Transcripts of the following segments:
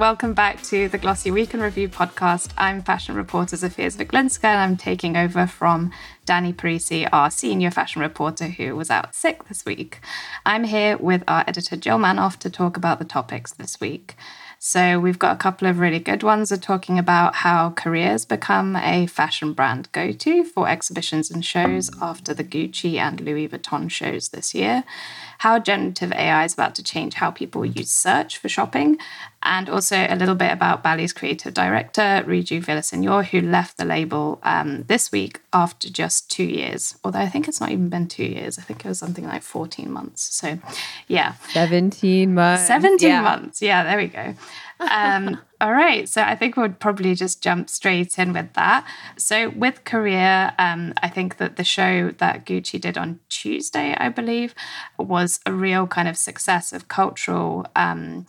welcome back to the Glossy Week in Review podcast. I'm fashion reporter Zofia Zwieglinska, and I'm taking over from Danny Parisi, our senior fashion reporter who was out sick this week. I'm here with our editor Jill Manoff to talk about the topics this week. So we've got a couple of really good ones. We're talking about how Korea's become a fashion brand go-to for exhibitions and shows after the Gucci and Louis Vuitton shows this year. How generative AI is about to change how people use search for shopping, and also a little bit about Bally's creative director Rhuigi Villaseñor, who left the label um, this week after just two years. Although I think it's not even been two years. I think it was something like 14 months. So, yeah. 17 months. 17 yeah. months. Yeah, there we go. Um, all right. So I think we'll probably just jump straight in with that. So with Korea, um, I think that the show that Gucci did on Tuesday, I believe, was a real kind of success of cultural. Um,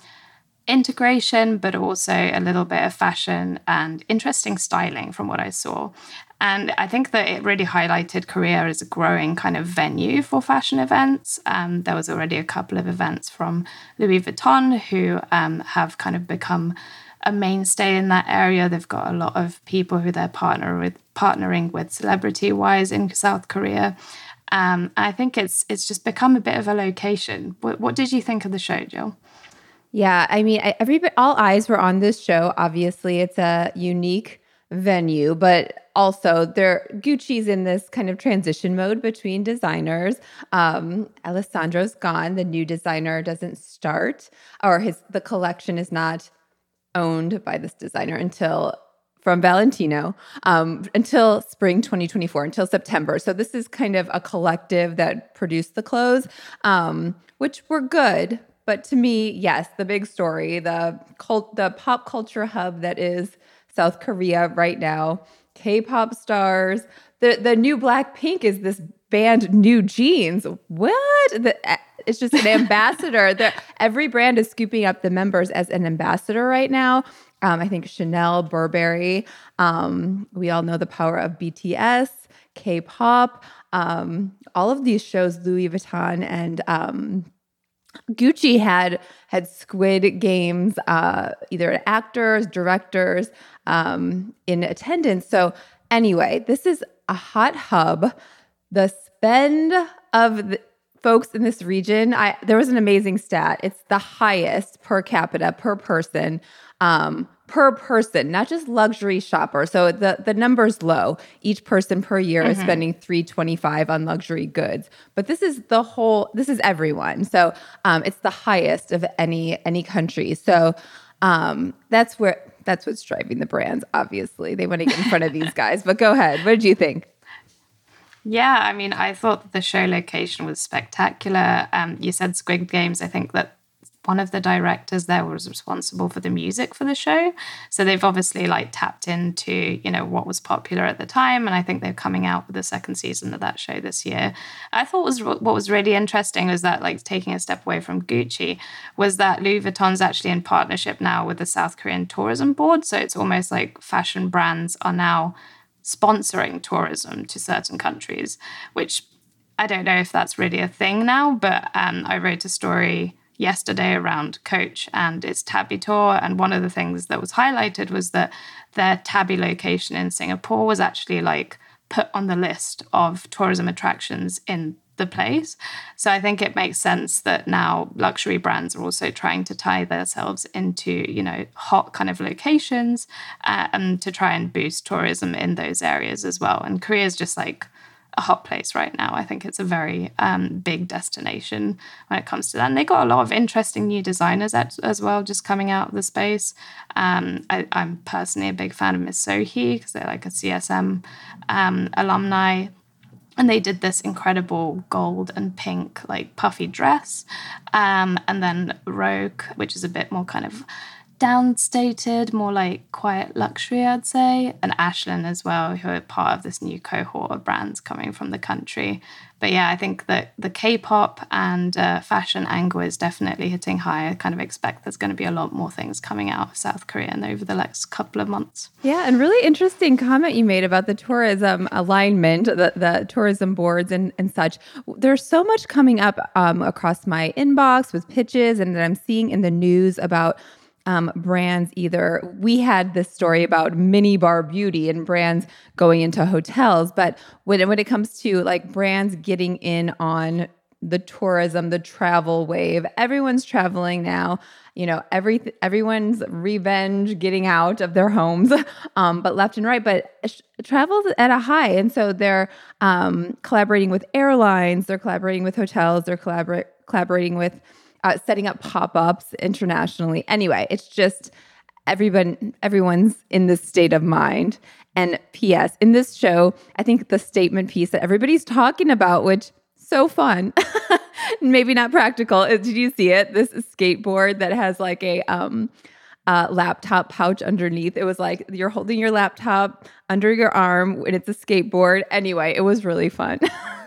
integration, but also a little bit of fashion and interesting styling from what I saw. And I think that it really highlighted Korea as a growing kind of venue for fashion events. Um, there was already a couple of events from Louis Vuitton who um, have kind of become a mainstay in that area. They've got a lot of people who they're partner with, partnering with celebrity wise in South Korea. Um, I think it's it's just become a bit of a location. What, what did you think of the show, Jill? Yeah, I mean, every all eyes were on this show. Obviously, it's a unique venue, but also there Gucci's in this kind of transition mode between designers. Um, Alessandro's gone; the new designer doesn't start, or his the collection is not owned by this designer until from Valentino um, until spring 2024, until September. So this is kind of a collective that produced the clothes, um, which were good, but to me, yes, the big story, the cult, the pop culture hub that is South Korea right now, K-pop stars. The the new Blackpink is this band NewJeans. What? The, it's just an ambassador. the, every brand is scooping up the members as an ambassador right now. Um, I think Chanel, Burberry. Um, we all know the power of BTS, K-pop. Um, all of these shows, Louis Vuitton and um, Gucci had had Squid Games, uh, either actors, directors um, in attendance. So anyway, this is a hot hub. The spend of the folks in this region, I there was an amazing stat. It's the highest per capita per person um, per person, not just luxury shopper. So the the number's low. Each person per year mm-hmm. is spending 325 on luxury goods. But this is the whole this is everyone. So um, it's the highest of any any country. So um, that's where that's what's driving the brands, obviously. They want to get in front of these guys. But go ahead. What did you think? Yeah, I mean, I thought the show location was spectacular. Um, you said Squid Games. I think that one of the directors there was responsible for the music for the show. So they've obviously like tapped into, you know, what was popular at the time. And I think they're coming out with the second season of that show this year. I thought was what was really interesting was that like taking a step away from Gucci was that Louis Vuitton's actually in partnership now with the South Korean Tourism Board. So it's almost like fashion brands are now sponsoring tourism to certain countries, which I don't know if that's really a thing now, but um, I wrote a story yesterday around Coach and its Tabby tour. And one of the things that was highlighted was that their Tabby location in Singapore was actually like put on the list of tourism attractions in the place. So I think it makes sense that now luxury brands are also trying to tie themselves into, you know, hot kind of locations uh, and to try and boost tourism in those areas as well. And Korea is just like a hot place right now. I think it's a very um, big destination when it comes to that. And they got a lot of interesting new designers at, as well, just coming out of the space. Um, I, am personally a big fan of Miss Sohee because they're like a CSM um, alumni. And they did this incredible gold and pink, like puffy dress. Um, and then Rogue, which is a bit more kind of downstated, more like quiet luxury, I'd say, and Ashland as well, who are part of this new cohort of brands coming from the country. But yeah, I think that the K-pop and uh, fashion angle is definitely hitting high. I kind of expect there's going to be a lot more things coming out of South Korea over the next couple of months. Yeah, and really interesting comment you made about the tourism alignment, the, the tourism boards and, and such. There's so much coming up um, across my inbox with pitches and that I'm seeing in the news about um, brands either. We had this story about mini bar beauty and brands going into hotels, but when when it comes to like brands getting in on the tourism, the travel wave, everyone's traveling now. You know, every everyone's revenge getting out of their homes, um, but left and right. But sh- travel's at a high, and so they're um, collaborating with airlines, they're collaborating with hotels, they're collabor- collaborating with uh, setting up pop-ups internationally. Anyway, it's just everyone everyone's in this state of mind. And P.S. In this show, I think the statement piece that everybody's talking about, which so fun, maybe not practical. Did you see it? This skateboard that has like a um, uh, laptop pouch underneath. It was like you're holding your laptop under your arm and it's a skateboard. Anyway, it was really fun.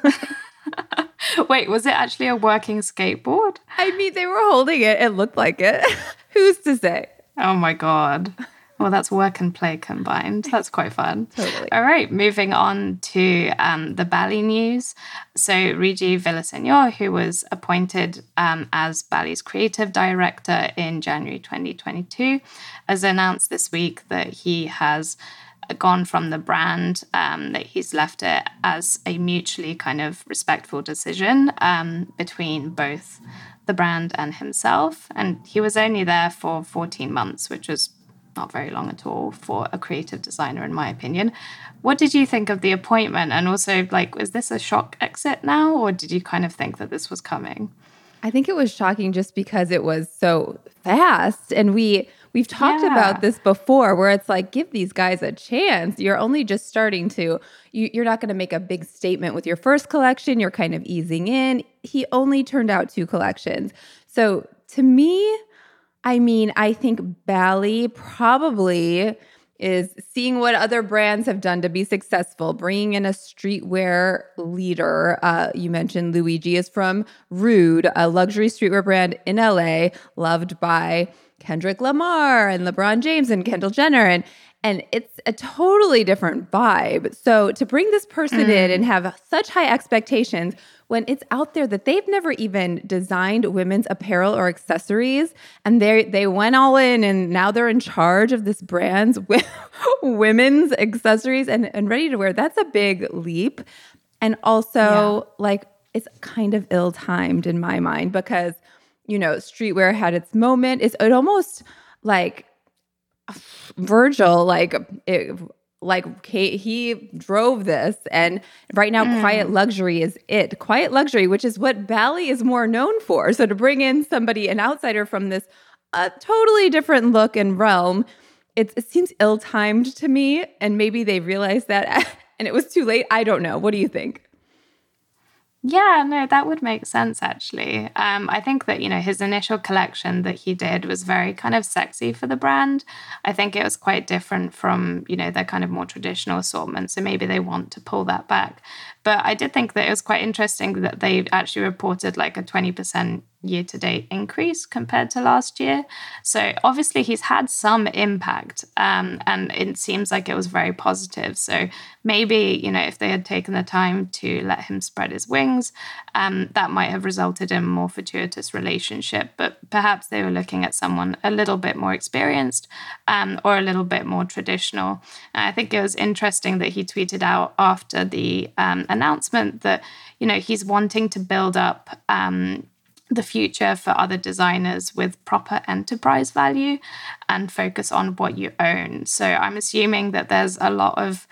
Wait, was it actually a working skateboard? I mean, they were holding it. It looked like it. Who's to say? Oh my God. Well, that's work and play combined. That's quite fun. Totally. All right, moving on to um, the Bally news. So, Rhuigi Villaseñor, who was appointed um, as Bally's creative director in January 2022, has announced this week that he has gone from the brand, um, that he's left it as a mutually kind of respectful decision um, between both the brand and himself. And he was only there for 14 months, which was not very long at all for a creative designer, in my opinion. What did you think of the appointment? And also, like, was this a shock exit now, or did you kind of think that this was coming? I think it was shocking just because it was so fast. And we we've talked yeah. about this before where it's like give these guys a chance. You're only just starting to you, you're not going to make a big statement with your first collection. You're kind of easing in. He only turned out two collections. So to me, I mean, I think Bally probably is seeing what other brands have done to be successful, bringing in a streetwear leader. Uh, you mentioned Luigi is from Rhude, a luxury streetwear brand in LA, loved by Kendrick Lamar and LeBron James and Kendall Jenner. And and it's a totally different vibe. So to bring this person mm. in and have such high expectations when it's out there that they've never even designed women's apparel or accessories and they they went all in and now they're in charge of this brand's women's accessories and, and ready to wear. That's a big leap. And also yeah. like it's kind of ill-timed in my mind because you know, streetwear had its moment. It's it almost like Virgil, like it, like he drove this, and right now, mm. quiet luxury is it. Quiet luxury, which is what Bally is more known for. So to bring in somebody, an outsider from this a totally different look and realm, it, it seems ill timed to me. And maybe they realized that, and it was too late. I don't know. What do you think? Yeah, no, that would make sense actually. Um, I think that, you know, his initial collection that he did was very kind of sexy for the brand. I think it was quite different from, you know, their kind of more traditional assortment. So maybe they want to pull that back. But I did think that it was quite interesting that they actually reported like a 20% year to date increase compared to last year. So obviously he's had some impact um, and it seems like it was very positive. So maybe, you know, if they had taken the time to let him spread his wings, um, that might have resulted in a more fortuitous relationship. But perhaps they were looking at someone a little bit more experienced um, or a little bit more traditional. And I think it was interesting that he tweeted out after the um, announcement that, you know, he's wanting to build up um, the future for other designers with proper enterprise value and focus on what you own. So I'm assuming that there's a lot of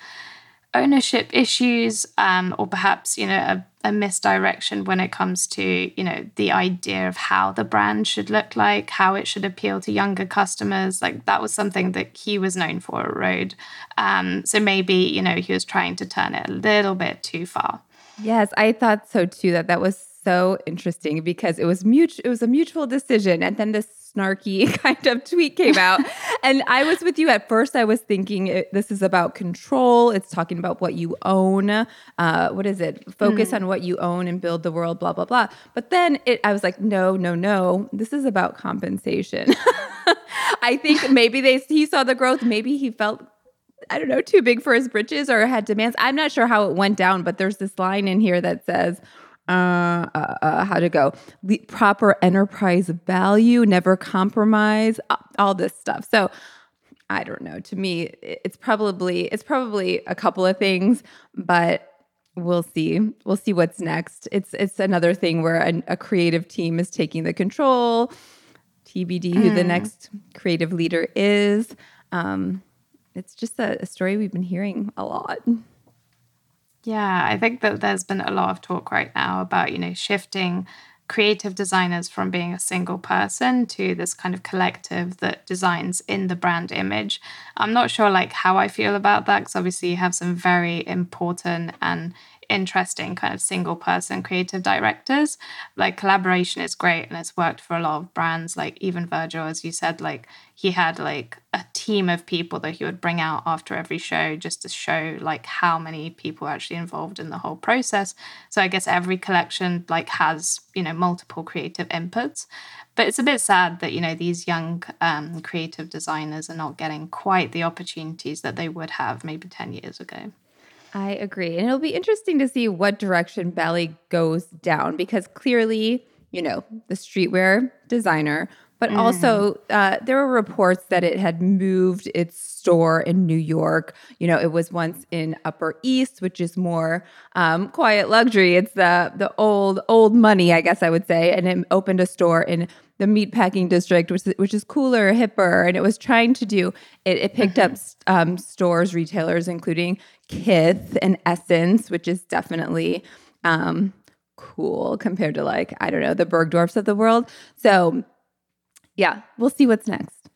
ownership issues um, or perhaps you know a, a, misdirection when it comes to you know the idea of how the brand should look like how it should appeal to younger customers. Like that was something that he was known for at Rhude. Um, so maybe you know he was trying to turn it a little bit too far. Yes i thought so too that that was so interesting because it was mutual it was a mutual decision. And then this snarky kind of tweet came out and i was with you at first i was thinking it, this is about control it's talking about what you own uh, what is it focus mm. on what you own and build the world blah blah blah but then it, i was like no no no this is about compensation i think maybe they he saw the growth maybe he felt I don't know, too big for his britches or had demands. I'm not sure how it went down, but there's this line in here that says, uh, uh, uh, how to go the proper enterprise value, never compromise, all this stuff. So I don't know. To me, it's probably it's probably a couple of things, but we'll see. We'll see what's next. It's it's another thing where a, a creative team is taking the control. TBD who the mm. next creative leader is. Um, it's just a, a story we've been hearing a lot. Yeah, I think that there's been a lot of talk right now about, you know, shifting creative designers from being a single person to this kind of collective that designs in the brand image. I'm not sure like how I feel about that because obviously you have some very important and interesting kind of single person creative directors. Like collaboration is great and it's worked for a lot of brands. Like even Virgil, as you said, like he had like a team of people that he would bring out after every show just to show like how many people are actually involved in the whole process. So I guess every collection like has, you know, multiple creative inputs. But it's a bit sad that, you know, these young um, creative designers are not getting quite the opportunities that they would have maybe 10 years ago. I agree. And it'll be interesting to see what direction Bally goes down because clearly, you know, the streetwear designer, but mm. also uh, there were reports that it had moved its store in New York. You know, it was once in Upper East, which is more um, quiet luxury. It's the the old old money, I guess I would say, and it opened a store in the meatpacking district, which which is cooler, hipper, and it was trying to do. It, it picked mm-hmm. up um, stores, retailers, including Kith and SSENSE, which is definitely um, cool compared to like I don't know the Bergdorfs of the world. So yeah, we'll see what's next.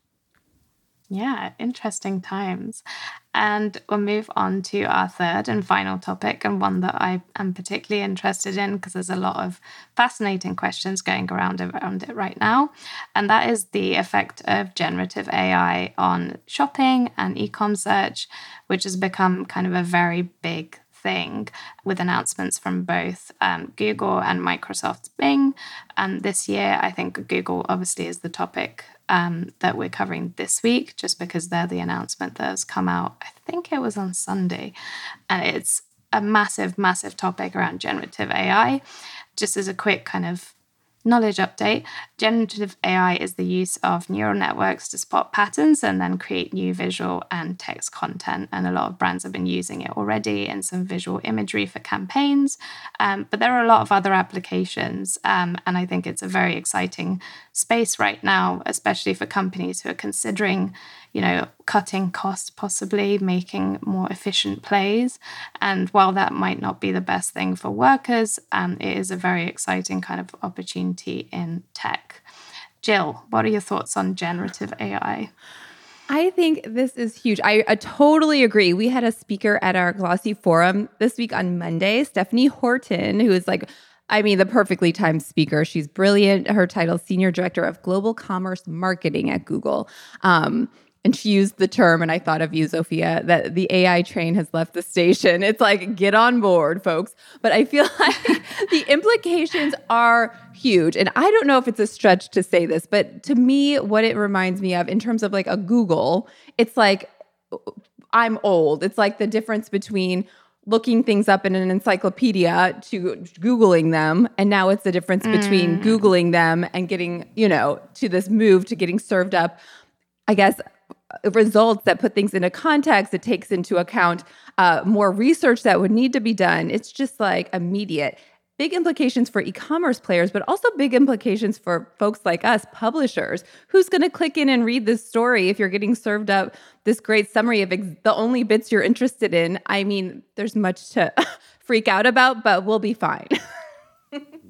Yeah, interesting times. And we'll move on to our third and final topic, and one that I am particularly interested in because there's a lot of fascinating questions going around around it right now. And that is the effect of generative AI on shopping and e-com search, which has become kind of a very big thing with announcements from both um, Google and Microsoft's Bing. And this year, I think Google obviously is the topic um, that we're covering this week, just because they're the announcement that has come out. I think it was on Sunday, and it's a massive, massive topic around generative AI. Just as a quick kind of Knowledge update Generative AI is the use of neural networks to spot patterns and then create new visual and text content. And a lot of brands have been using it already in some visual imagery for campaigns. Um, but there are a lot of other applications. Um, and I think it's a very exciting space right now, especially for companies who are considering you know, cutting costs, possibly making more efficient plays. And while that might not be the best thing for workers, um, it is a very exciting kind of opportunity in tech. Jill, what are your thoughts on generative AI? I think this is huge. I, I, totally agree. We had a speaker at our Glossy Forum this week on Monday, Stephanie Horton, who is like, I mean, the perfectly timed speaker. She's brilliant. Her title, Senior Director of Global Commerce Marketing at Google. Um, and she used the term, and I thought of you, Zofia, that the AI train has left the station. It's like, get on board, folks. But I feel like the implications are huge. And I don't know if it's a stretch to say this, but to me, what it reminds me of in terms of like a Google, it's like, I'm old. It's like the difference between looking things up in an encyclopedia to googling them and now it's the difference mm. between googling them and getting you know to this move to getting served up i guess results that put things into context. It takes into account uh, more research that would need to be done. It's just like immediate. Big implications for e commerce players, but also big implications for folks like us, publishers. Who's going to click in and read this story if you're getting served up this great summary of ex- the only bits you're interested in? I mean, there's much to freak out about, but we'll be fine.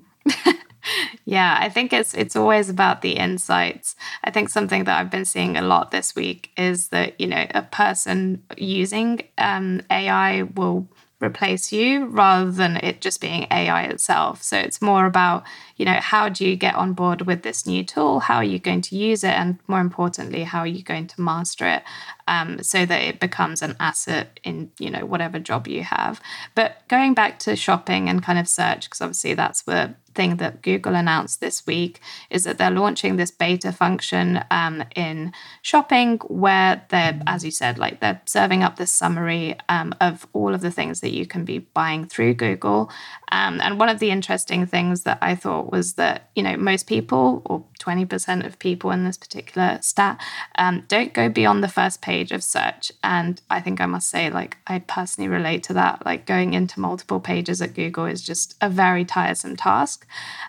Yeah, I think it's it's always about the insights. I think something that I've been seeing a lot this week is that you know a person using um, AI will replace you rather than it just being AI itself. So it's more about, you know, how do you get on board with this new tool? How are you going to use it? And more importantly, how are you going to master it? Um, so that it becomes an asset in you know whatever job you have. But going back to shopping and kind of search, because obviously that's the thing that Google announced this week is that they're launching this beta function um, in shopping where they're, as you said, like they're serving up this summary um, of all of the things that you can be buying through Google. Um, and one of the interesting things that I thought was that, you know, most people, or 20% of people in this particular stat, um, don't go beyond the first page of search. And I think I must say, like, I personally relate to that. Like, going into multiple pages at Google is just a very tiresome task.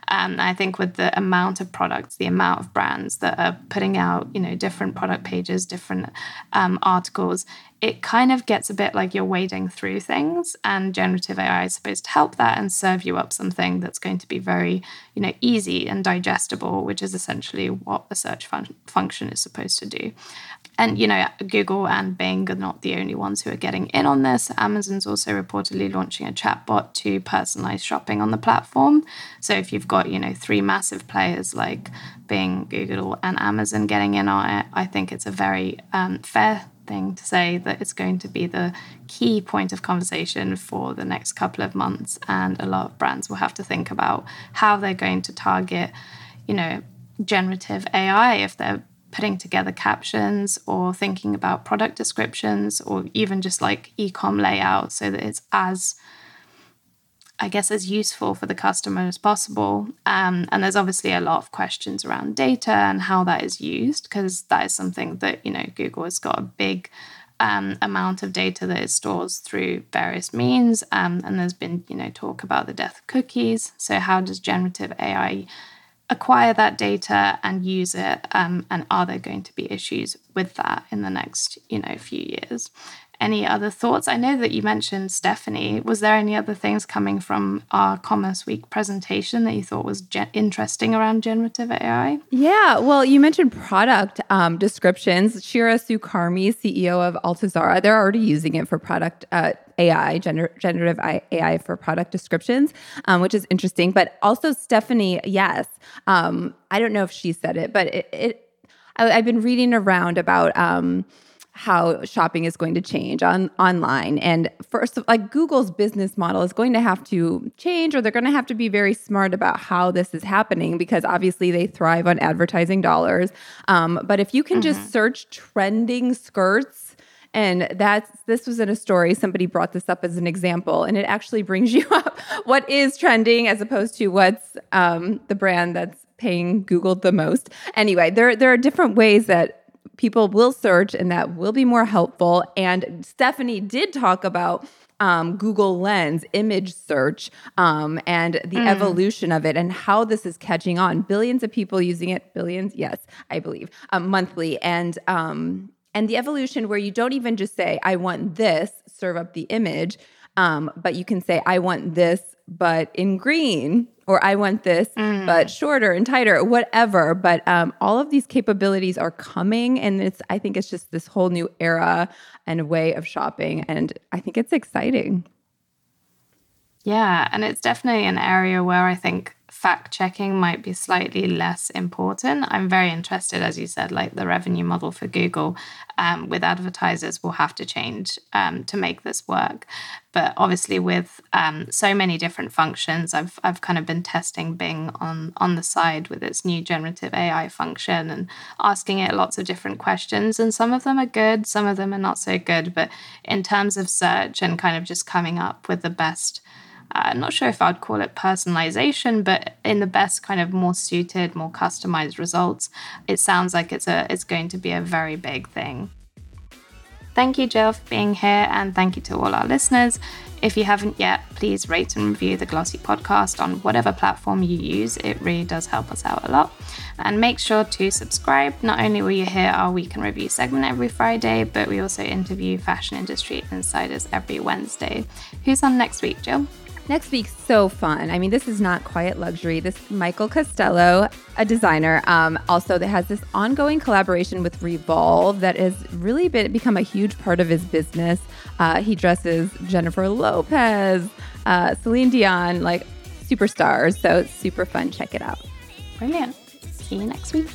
Um, I think with the amount of products, the amount of brands that are putting out, you know, different product pages, different um, articles, it kind of gets a bit like you're wading through things. And generative AI is supposed to help that and serve you up something that's going to be very, you know, easy and digestible, which is essentially what a search fun- function is supposed to do. And, you know, Google and Bing are not the only ones who are getting in on this. Amazon's also reportedly launching a chatbot to personalize shopping on the platform. So if you've got, you know, three massive players like Bing, Google, and Amazon getting in on it, I think it's a very um, fair thing to say that it's going to be the key point of conversation for the next couple of months. And a lot of brands will have to think about how they're going to target, you know, generative AI if they're putting together captions or thinking about product descriptions or even just like ecom layout so that it's as I guess as useful for the customer as possible. Um, and there's obviously a lot of questions around data and how that is used because that is something that you know Google has got a big um, amount of data that it stores through various means. Um, and there's been you know talk about the death of cookies. So how does generative AI acquire that data and use it um, and are there going to be issues with that in the next you know few years any other thoughts? I know that you mentioned Stephanie. Was there any other things coming from our Commerce Week presentation that you thought was ge- interesting around generative AI? Yeah, well, you mentioned product um, descriptions. Shira Sue Carmi, CEO of Altuzarra, they're already using it for product uh, AI, gener- generative AI for product descriptions, um, which is interesting. But also Stephanie, yes, um, I don't know if she said it, but it, it I, have been reading around about. How shopping is going to change on online. And first like google's business model is going to have to change or they're going to have to be very smart about how this is happening because obviously they thrive on advertising dollars. Um, but if you can mm-hmm. just search trending skirts and that's this was in a story somebody brought this up as an example and it actually brings you up what is trending as opposed to what's um, the brand that's paying google the most. Anyway there there are different ways that people will search and that will be more helpful. And Stephanie did talk about um, Google Lens image search um, and the mm. evolution of it and how this is catching on. Billions of people using it, billions, yes, I believe, um, monthly. And um, and the evolution where you don't even just say, I want this, serve up the image, um, but you can say, I want this, but in green or I want this, mm. but shorter and tighter, whatever. But um, all of these capabilities are coming, and it's I think it's just this whole new era and way of shopping, and I think it's exciting. Yeah, and it's definitely an area where I think fact checking might be slightly less important. I'm very interested, as you said, like the revenue model for Google um, with advertisers will have to change um, to make this work. But obviously, with um, so many different functions, I've I've kind of been testing Bing on on the side with its new generative AI function and asking it lots of different questions. And some of them are good, some of them are not so good. But in terms of search and kind of just coming up with the best I'm not sure if I'd call it personalization, but in the best kind of more suited, more customized results, it sounds like it's a it's going to be a very big thing. Thank you, Jill, for being here, and thank you to all our listeners. If you haven't yet, please rate and review the Glossy podcast on whatever platform you use. It really does help us out a lot. And make sure to subscribe. Not only will you hear our week in review segment every Friday, but we also interview fashion industry insiders every Wednesday. Who's on next week, Jill? Next week's so fun. I mean, this is not quiet luxury. This Michael Costello, a designer, um, also that has this ongoing collaboration with Revolve that has really been become a huge part of his business. Uh, he dresses Jennifer Lopez, uh, Celine Dion, like superstars. So it's super fun. Check it out. Brilliant. See you next week.